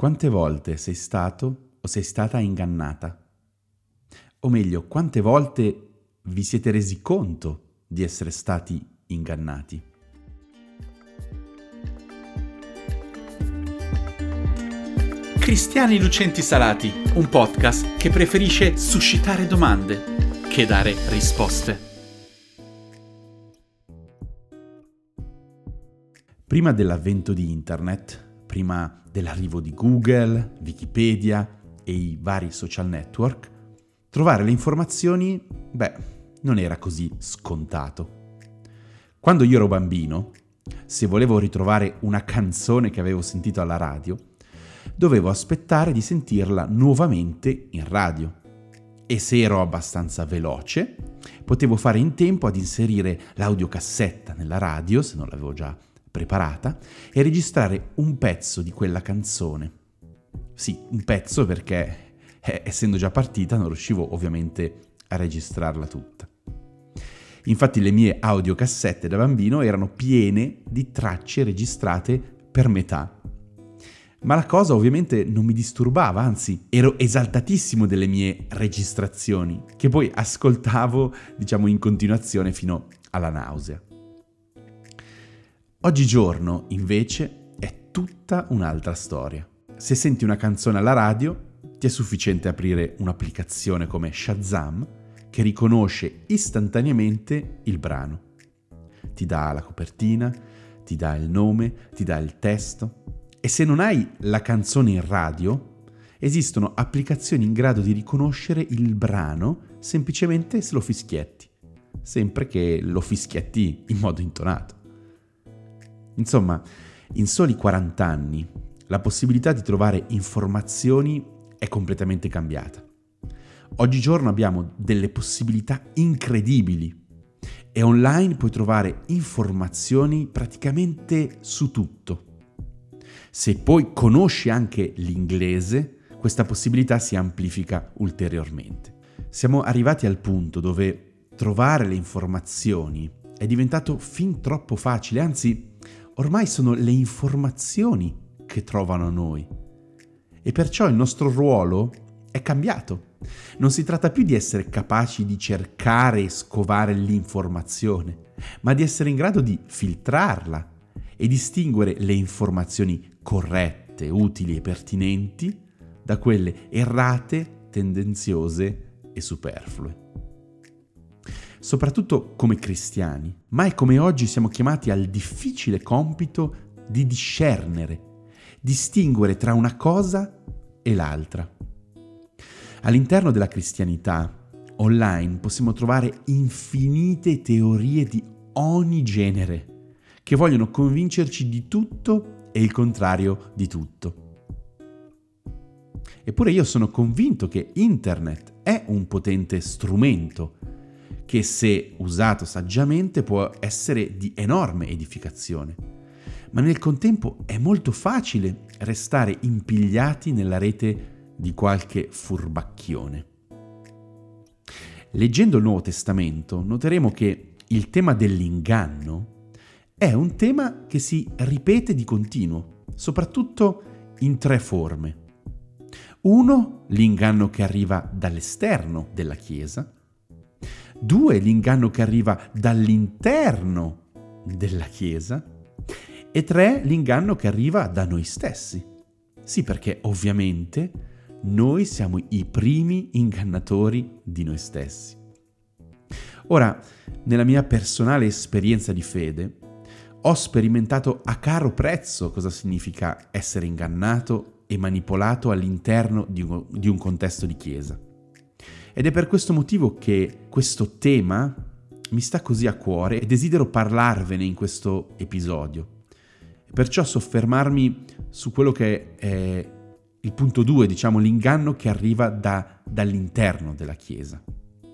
Quante volte sei stato o sei stata ingannata? O meglio, quante volte vi siete resi conto di essere stati ingannati? Cristiani Lucenti Salati, un podcast che preferisce suscitare domande che dare risposte. Prima dell'avvento di Internet, prima dell'arrivo di Google, Wikipedia e i vari social network, trovare le informazioni, beh, non era così scontato. Quando io ero bambino, se volevo ritrovare una canzone che avevo sentito alla radio, dovevo aspettare di sentirla nuovamente in radio. E se ero abbastanza veloce, potevo fare in tempo ad inserire l'audiocassetta nella radio, se non l'avevo già preparata e registrare un pezzo di quella canzone. Sì, un pezzo perché, eh, essendo già partita, non riuscivo ovviamente a registrarla tutta. Infatti le mie audiocassette da bambino erano piene di tracce registrate per metà. Ma la cosa ovviamente non mi disturbava, anzi ero esaltatissimo delle mie registrazioni, che poi ascoltavo, diciamo, in continuazione fino alla nausea. Oggigiorno, invece, è tutta un'altra storia. Se senti una canzone alla radio, ti è sufficiente aprire un'applicazione come Shazam che riconosce istantaneamente il brano. Ti dà la copertina, ti dà il nome, ti dà il testo. E se non hai la canzone in radio, esistono applicazioni in grado di riconoscere il brano semplicemente se lo fischietti, sempre che lo fischietti in modo intonato. Insomma, in soli 40 anni la possibilità di trovare informazioni è completamente cambiata. Oggigiorno abbiamo delle possibilità incredibili e online puoi trovare informazioni praticamente su tutto. Se poi conosci anche l'inglese, questa possibilità si amplifica ulteriormente. Siamo arrivati al punto dove trovare le informazioni è diventato fin troppo facile, anzi ormai sono le informazioni che trovano noi. E perciò il nostro ruolo è cambiato. Non si tratta più di essere capaci di cercare e scovare l'informazione, ma di essere in grado di filtrarla e distinguere le informazioni corrette, utili e pertinenti da quelle errate, tendenziose e superflue soprattutto come cristiani. Mai come oggi siamo chiamati al difficile compito di discernere, distinguere tra una cosa e l'altra. All'interno della cristianità online possiamo trovare infinite teorie di ogni genere che vogliono convincerci di tutto e il contrario di tutto. Eppure io sono convinto che internet è un potente strumento che se usato saggiamente può essere di enorme edificazione. Ma nel contempo è molto facile restare impigliati nella rete di qualche furbacchione. Leggendo il Nuovo Testamento noteremo che il tema dell'inganno è un tema che si ripete di continuo, soprattutto in tre forme. Uno, l'inganno che arriva dall'esterno della Chiesa, Due, l'inganno che arriva dall'interno della Chiesa. E tre, l'inganno che arriva da noi stessi. Sì, perché ovviamente noi siamo i primi ingannatori di noi stessi. Ora, nella mia personale esperienza di fede, ho sperimentato a caro prezzo cosa significa essere ingannato e manipolato all'interno di un, contesto di chiesa. Ed è per questo motivo che questo tema mi sta così a cuore e desidero parlarvene in questo episodio. Perciò soffermarmi su quello che è il punto 2, diciamo l'inganno che arriva da, dall'interno della Chiesa.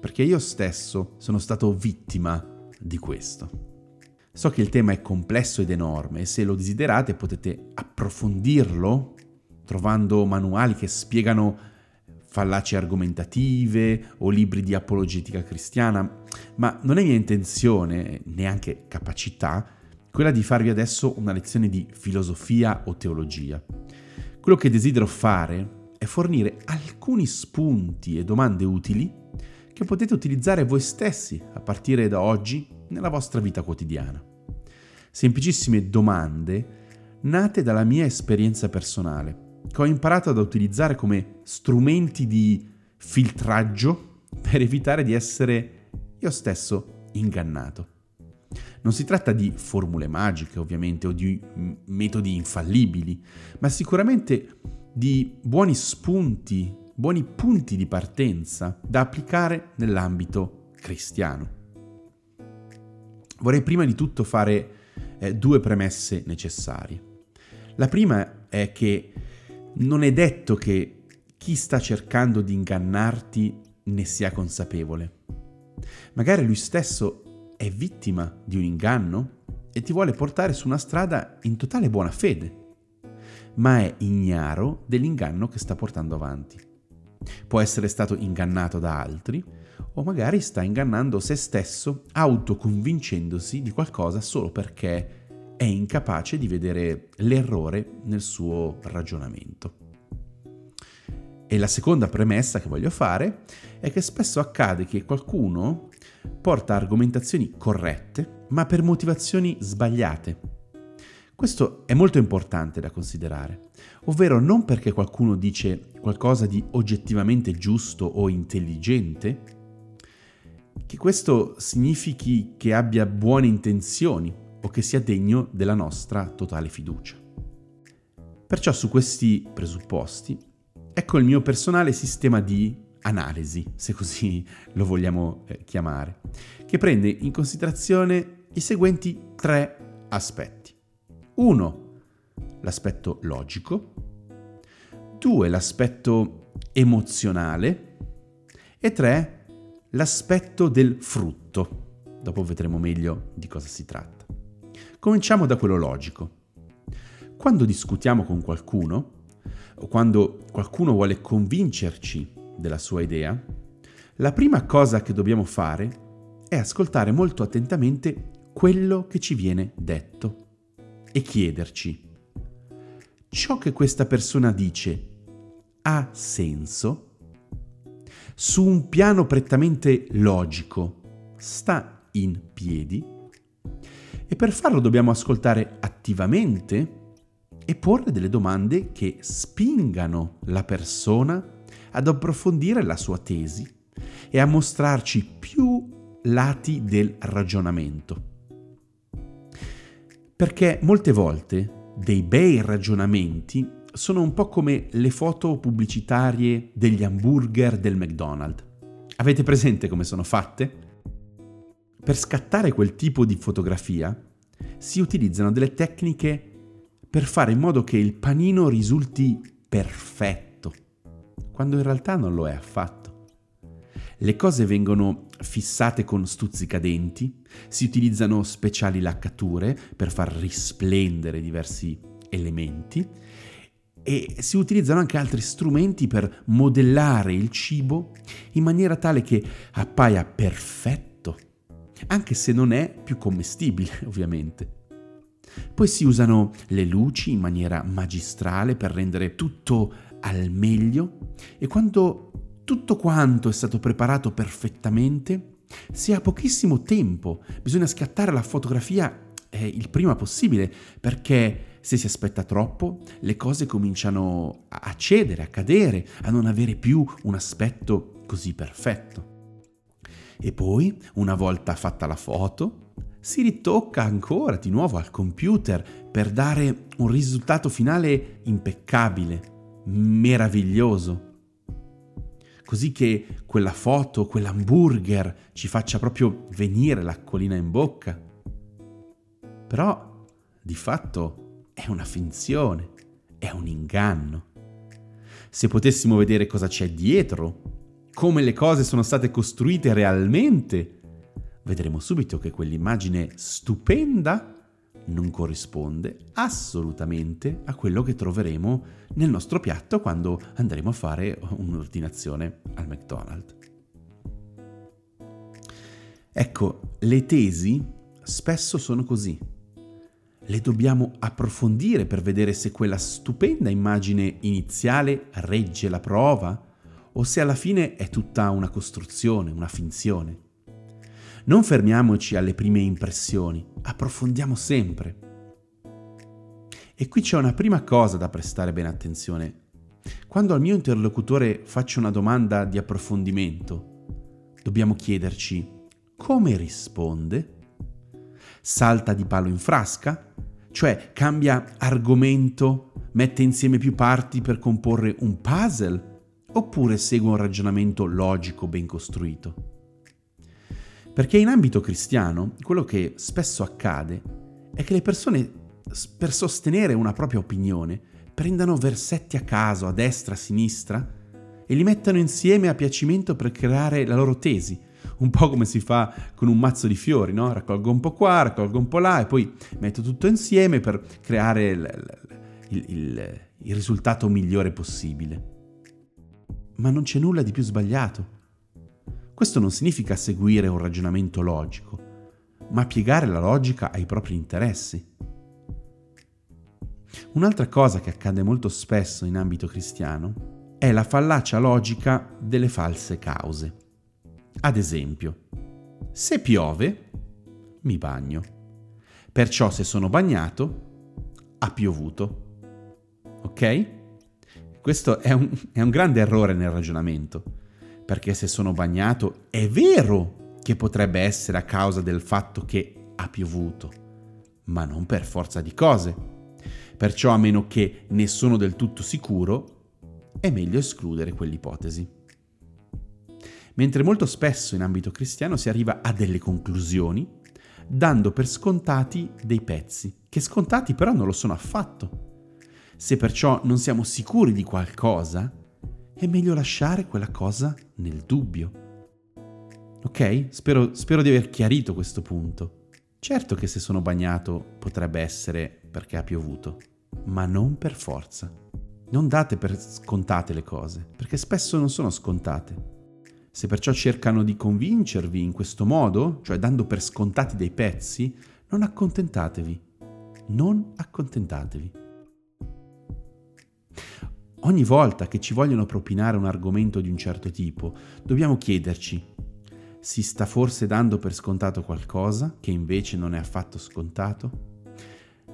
Perché io stesso sono stato vittima di questo. So che il tema è complesso ed enorme e se lo desiderate potete approfondirlo trovando manuali che spiegano fallaci argomentative o libri di apologetica cristiana, ma non è mia intenzione, neanche capacità, quella di farvi adesso una lezione di filosofia o teologia. Quello che desidero fare è fornire alcuni spunti e domande utili che potete utilizzare voi stessi a partire da oggi nella vostra vita quotidiana. Semplicissime domande nate dalla mia esperienza personale, che ho imparato ad utilizzare come strumenti di filtraggio per evitare di essere io stesso ingannato. Non si tratta di formule magiche, ovviamente, o di metodi infallibili, ma sicuramente di buoni spunti, buoni punti di partenza da applicare nell'ambito cristiano. Vorrei prima di tutto fare eh, due premesse necessarie. La prima è che non è detto che chi sta cercando di ingannarti ne sia consapevole. Magari lui stesso è vittima di un inganno e ti vuole portare su una strada in totale buona fede, ma è ignaro dell'inganno che sta portando avanti. Può essere stato ingannato da altri o magari sta ingannando se stesso autoconvincendosi di qualcosa solo perché è incapace di vedere l'errore nel suo ragionamento. E la seconda premessa che voglio fare è che spesso accade che qualcuno porta argomentazioni corrette, ma per motivazioni sbagliate. Questo è molto importante da considerare, ovvero non perché qualcuno dice qualcosa di oggettivamente giusto o intelligente, che questo significhi che abbia buone intenzioni o che sia degno della nostra totale fiducia. Perciò su questi presupposti ecco il mio personale sistema di analisi, se così lo vogliamo eh, chiamare, che prende in considerazione i seguenti tre aspetti. Uno, l'aspetto logico, due, l'aspetto emozionale e tre, l'aspetto del frutto. Dopo vedremo meglio di cosa si tratta. Cominciamo da quello logico. Quando discutiamo con qualcuno, o quando qualcuno vuole convincerci della sua idea, la prima cosa che dobbiamo fare è ascoltare molto attentamente quello che ci viene detto e chiederci, ciò che questa persona dice ha senso? Su un piano prettamente logico sta in piedi? E per farlo dobbiamo ascoltare attivamente e porre delle domande che spingano la persona ad approfondire la sua tesi e a mostrarci più lati del ragionamento. Perché molte volte dei bei ragionamenti sono un po' come le foto pubblicitarie degli hamburger del McDonald's. Avete presente come sono fatte? Per scattare quel tipo di fotografia si utilizzano delle tecniche per fare in modo che il panino risulti perfetto, quando in realtà non lo è affatto. Le cose vengono fissate con stuzzicadenti, si utilizzano speciali laccature per far risplendere diversi elementi e si utilizzano anche altri strumenti per modellare il cibo in maniera tale che appaia perfetto anche se non è più commestibile, ovviamente. Poi si usano le luci in maniera magistrale per rendere tutto al meglio e quando tutto quanto è stato preparato perfettamente, si ha pochissimo tempo, bisogna scattare la fotografia eh, il prima possibile perché se si aspetta troppo le cose cominciano a cedere, a cadere, a non avere più un aspetto così perfetto. E poi, una volta fatta la foto, si ritocca ancora di nuovo al computer per dare un risultato finale impeccabile, meraviglioso. Così che quella foto, quell'hamburger ci faccia proprio venire l'acquolina in bocca. Però, di fatto, è una finzione, è un inganno. Se potessimo vedere cosa c'è dietro, come le cose sono state costruite realmente, vedremo subito che quell'immagine stupenda non corrisponde assolutamente a quello che troveremo nel nostro piatto quando andremo a fare un'ordinazione al McDonald's. Ecco, le tesi spesso sono così. le dobbiamo approfondire per vedere se quella stupenda immagine iniziale regge la prova o se alla fine è tutta una costruzione, una finzione. Non fermiamoci alle prime impressioni, approfondiamo sempre. E qui c'è una prima cosa da prestare bene attenzione. Quando al mio interlocutore faccio una domanda di approfondimento, dobbiamo chiederci come risponde? Salta di palo in frasca? Cioè cambia argomento, mette insieme più parti per comporre un puzzle? Oppure segue un ragionamento logico ben costruito? Perché in ambito cristiano quello che spesso accade è che le persone per sostenere una propria opinione prendano versetti a caso, a destra, a sinistra, e li mettano insieme a piacimento per creare la loro tesi, un po' come si fa con un mazzo di fiori, no? Raccolgo un po' qua, raccolgo un po' là e poi metto tutto insieme per creare il, il, il, il risultato migliore possibile. Ma non c'è nulla di più sbagliato. Questo non significa seguire un ragionamento logico, ma piegare la logica ai propri interessi. Un'altra cosa che accade molto spesso in ambito cristiano è la fallacia logica delle false cause. Ad esempio, se piove, mi bagno. Perciò se sono bagnato, ha piovuto. Ok? Questo è un, è un grande errore nel ragionamento perché se sono bagnato è vero che potrebbe essere a causa del fatto che ha piovuto, ma non per forza di cose. Perciò a meno che ne sono del tutto sicuro, è meglio escludere quell'ipotesi. Mentre molto spesso in ambito cristiano si arriva a delle conclusioni dando per scontati dei pezzi, che scontati però non lo sono affatto. Se perciò non siamo sicuri di qualcosa, è meglio lasciare quella cosa nel dubbio. Ok? Spero, spero di aver chiarito questo punto. Certo che se sono bagnato potrebbe essere perché ha piovuto, ma non per forza. Non date per scontate le cose, perché spesso non sono scontate. Se perciò cercano di convincervi in questo modo, cioè dando per scontati dei pezzi, non accontentatevi. Non accontentatevi. Ogni volta che ci vogliono propinare un argomento di un certo tipo, dobbiamo chiederci, si sta forse dando per scontato qualcosa che invece non è affatto scontato?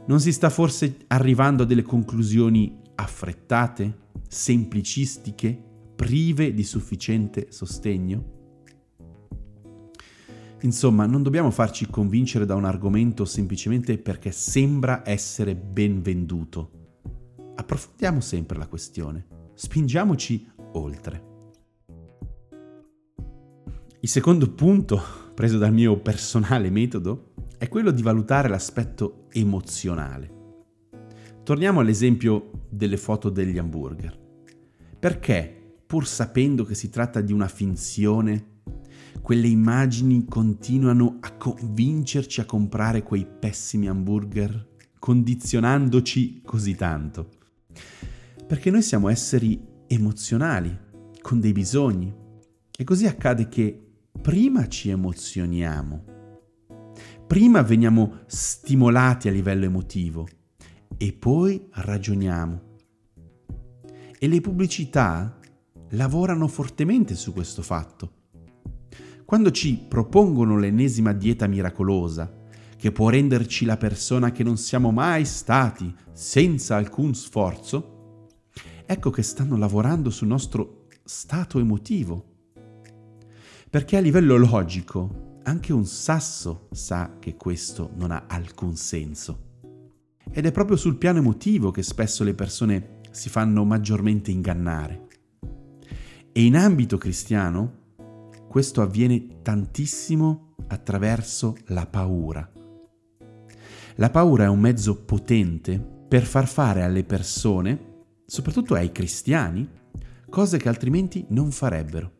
Non si sta forse arrivando a delle conclusioni affrettate, semplicistiche, prive di sufficiente sostegno? Insomma, non dobbiamo farci convincere da un argomento semplicemente perché sembra essere ben venduto approfondiamo sempre la questione, spingiamoci oltre. Il secondo punto, preso dal mio personale metodo, è quello di valutare l'aspetto emozionale. Torniamo all'esempio delle foto degli hamburger. Perché, pur sapendo che si tratta di una finzione, quelle immagini continuano a convincerci a comprare quei pessimi hamburger, condizionandoci così tanto? Perché noi siamo esseri emozionali, con dei bisogni. E così accade che prima ci emozioniamo, prima veniamo stimolati a livello emotivo e poi ragioniamo. E le pubblicità lavorano fortemente su questo fatto. Quando ci propongono l'ennesima dieta miracolosa, che può renderci la persona che non siamo mai stati senza alcun sforzo, ecco che stanno lavorando sul nostro stato emotivo. Perché a livello logico anche un sasso sa che questo non ha alcun senso. Ed è proprio sul piano emotivo che spesso le persone si fanno maggiormente ingannare. E in ambito cristiano questo avviene tantissimo attraverso la paura. La paura è un mezzo potente per far fare alle persone, soprattutto ai cristiani, cose che altrimenti non farebbero.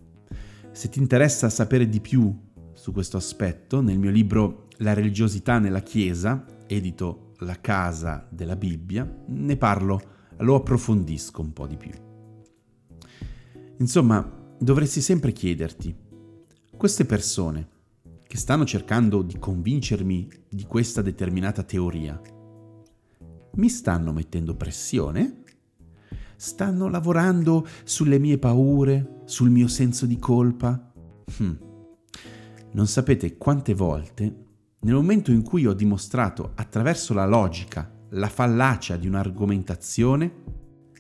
Se ti interessa sapere di più su questo aspetto, nel mio libro La religiosità nella Chiesa, edito La Casa della Bibbia, ne parlo, lo approfondisco un po' di più. Insomma, dovresti sempre chiederti, queste persone che stanno cercando di convincermi di questa determinata teoria, mi stanno mettendo pressione? Stanno lavorando sulle mie paure, sul mio senso di colpa? Hm. Non sapete quante volte, nel momento in cui ho dimostrato attraverso la logica la fallacia di un'argomentazione,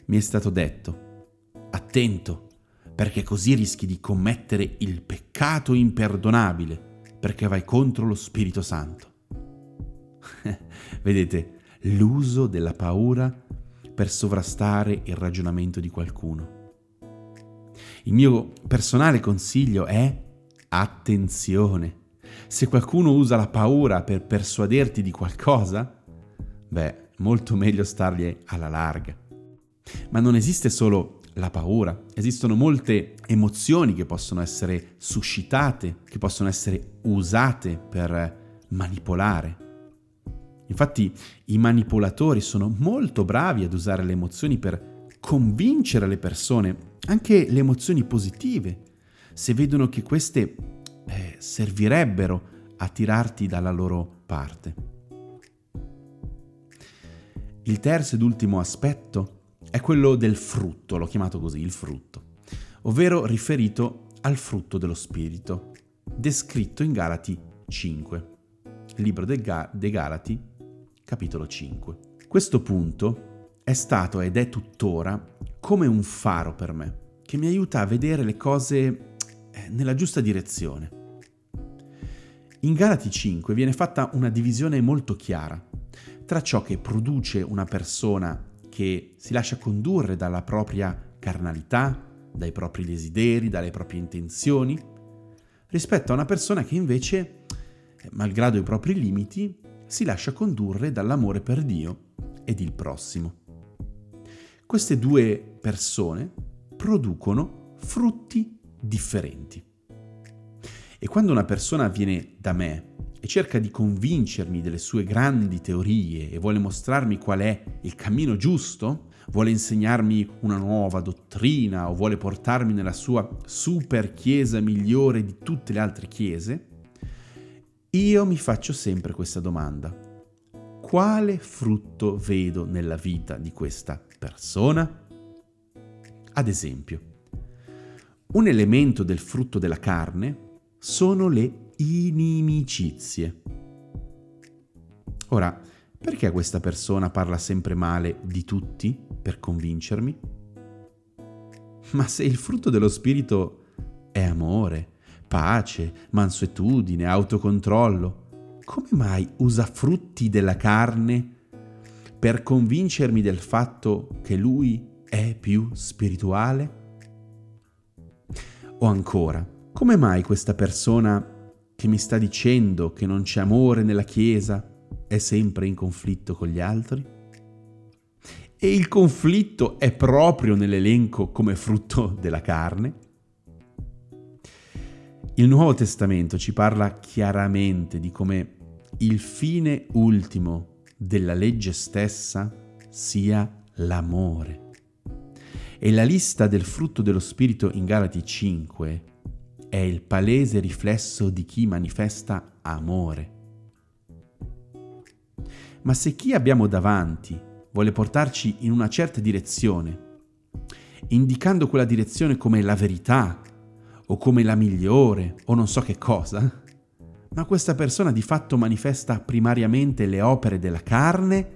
mi è stato detto, attento, perché così rischi di commettere il peccato imperdonabile, perché vai contro lo Spirito Santo. Vedete, l'uso della paura per sovrastare il ragionamento di qualcuno. Il mio personale consiglio è attenzione. Se qualcuno usa la paura per persuaderti di qualcosa, beh, molto meglio stargli alla larga. Ma non esiste solo la paura, esistono molte emozioni che possono essere suscitate, che possono essere usate per manipolare. Infatti i manipolatori sono molto bravi ad usare le emozioni per convincere le persone, anche le emozioni positive, se vedono che queste eh, servirebbero a tirarti dalla loro parte. Il terzo ed ultimo aspetto è quello del frutto, l'ho chiamato così, il frutto, ovvero riferito al frutto dello Spirito, descritto in Galati 5, libro dei, Ga- dei Galati, capitolo 5. Questo punto è stato ed è tuttora come un faro per me, che mi aiuta a vedere le cose eh, nella giusta direzione. In Galati 5 viene fatta una divisione molto chiara tra ciò che produce una persona che si lascia condurre dalla propria carnalità, dai propri desideri, dalle proprie intenzioni, rispetto a una persona che invece, malgrado i propri limiti, si lascia condurre dall'amore per Dio ed il prossimo. Queste due persone producono frutti differenti. E quando una persona viene da me e cerca di convincermi delle sue grandi teorie e vuole mostrarmi qual è il cammino giusto, vuole insegnarmi una nuova dottrina o vuole portarmi nella sua super chiesa migliore di tutte le altre chiese, io mi faccio sempre questa domanda. Quale frutto vedo nella vita di questa persona? Ad esempio, un elemento del frutto della carne sono le inimicizie. Ora, perché questa persona parla sempre male di tutti per convincermi? Ma se il frutto dello spirito è amore, pace, mansuetudine, autocontrollo, come mai usa frutti della carne per convincermi del fatto che lui è più spirituale? O ancora, come mai questa persona che mi sta dicendo che non c'è amore nella Chiesa è sempre in conflitto con gli altri? E il conflitto è proprio nell'elenco come frutto della carne? Il Nuovo Testamento ci parla chiaramente di come il fine ultimo della legge stessa sia l'amore. E la lista del frutto dello Spirito in Galati 5 è il palese riflesso di chi manifesta amore. Ma se chi abbiamo davanti vuole portarci in una certa direzione, indicando quella direzione come la verità o come la migliore o non so che cosa, ma questa persona di fatto manifesta primariamente le opere della carne,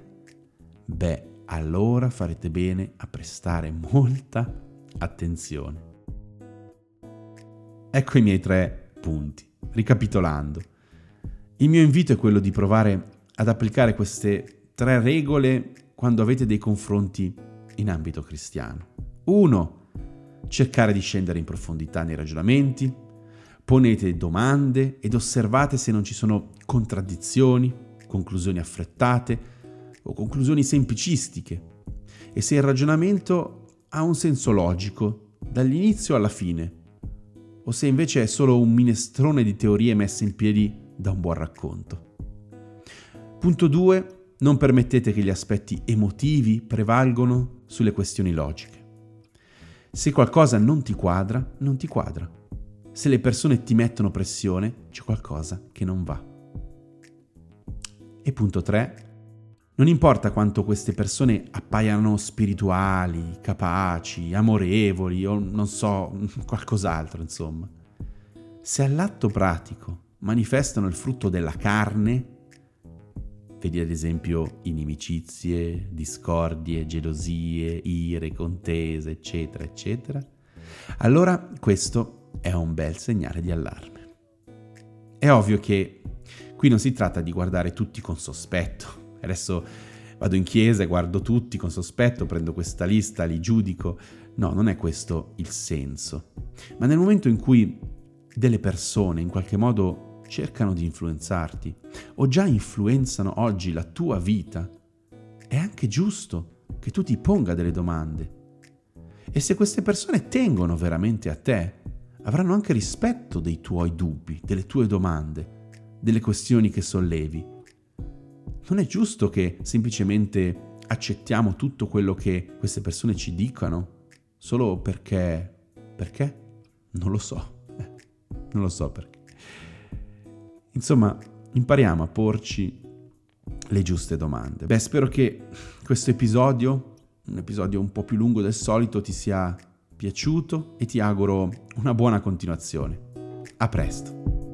beh, allora farete bene a prestare molta attenzione. Ecco i miei tre punti. Ricapitolando, il mio invito è quello di provare ad applicare queste tre regole quando avete dei confronti in ambito cristiano. Uno, cercare di scendere in profondità nei ragionamenti, ponete domande ed osservate se non ci sono contraddizioni, conclusioni affrettate o conclusioni semplicistiche e se il ragionamento ha un senso logico dall'inizio alla fine o se invece è solo un minestrone di teorie messe in piedi da un buon racconto. Punto 2. Non permettete che gli aspetti emotivi prevalgono sulle questioni logiche. Se qualcosa non ti quadra, non ti quadra. Se le persone ti mettono pressione, c'è qualcosa che non va. E punto 3. Non importa quanto queste persone appaiano spirituali, capaci, amorevoli o non so, qualcos'altro, insomma. Se all'atto pratico manifestano il frutto della carne, vedi ad esempio inimicizie, discordie, gelosie, ire, contese, eccetera, eccetera, allora questo è un bel segnale di allarme. È ovvio che qui non si tratta di guardare tutti con sospetto. Adesso vado in chiesa e guardo tutti con sospetto, prendo questa lista, li giudico. No, non è questo il senso. Ma nel momento in cui delle persone in qualche modo cercano di influenzarti o già influenzano oggi la tua vita, è anche giusto che tu ti ponga delle domande. E se queste persone tengono veramente a te, avranno anche rispetto dei tuoi dubbi, delle tue domande, delle questioni che sollevi. Non è giusto che semplicemente accettiamo tutto quello che queste persone ci dicano solo perché... perché? Non lo so. non lo so perché. Insomma, impariamo a porci le giuste domande. Beh, spero che questo episodio, un episodio un po' più lungo del solito, ti sia piaciuto e ti auguro una buona continuazione. A presto!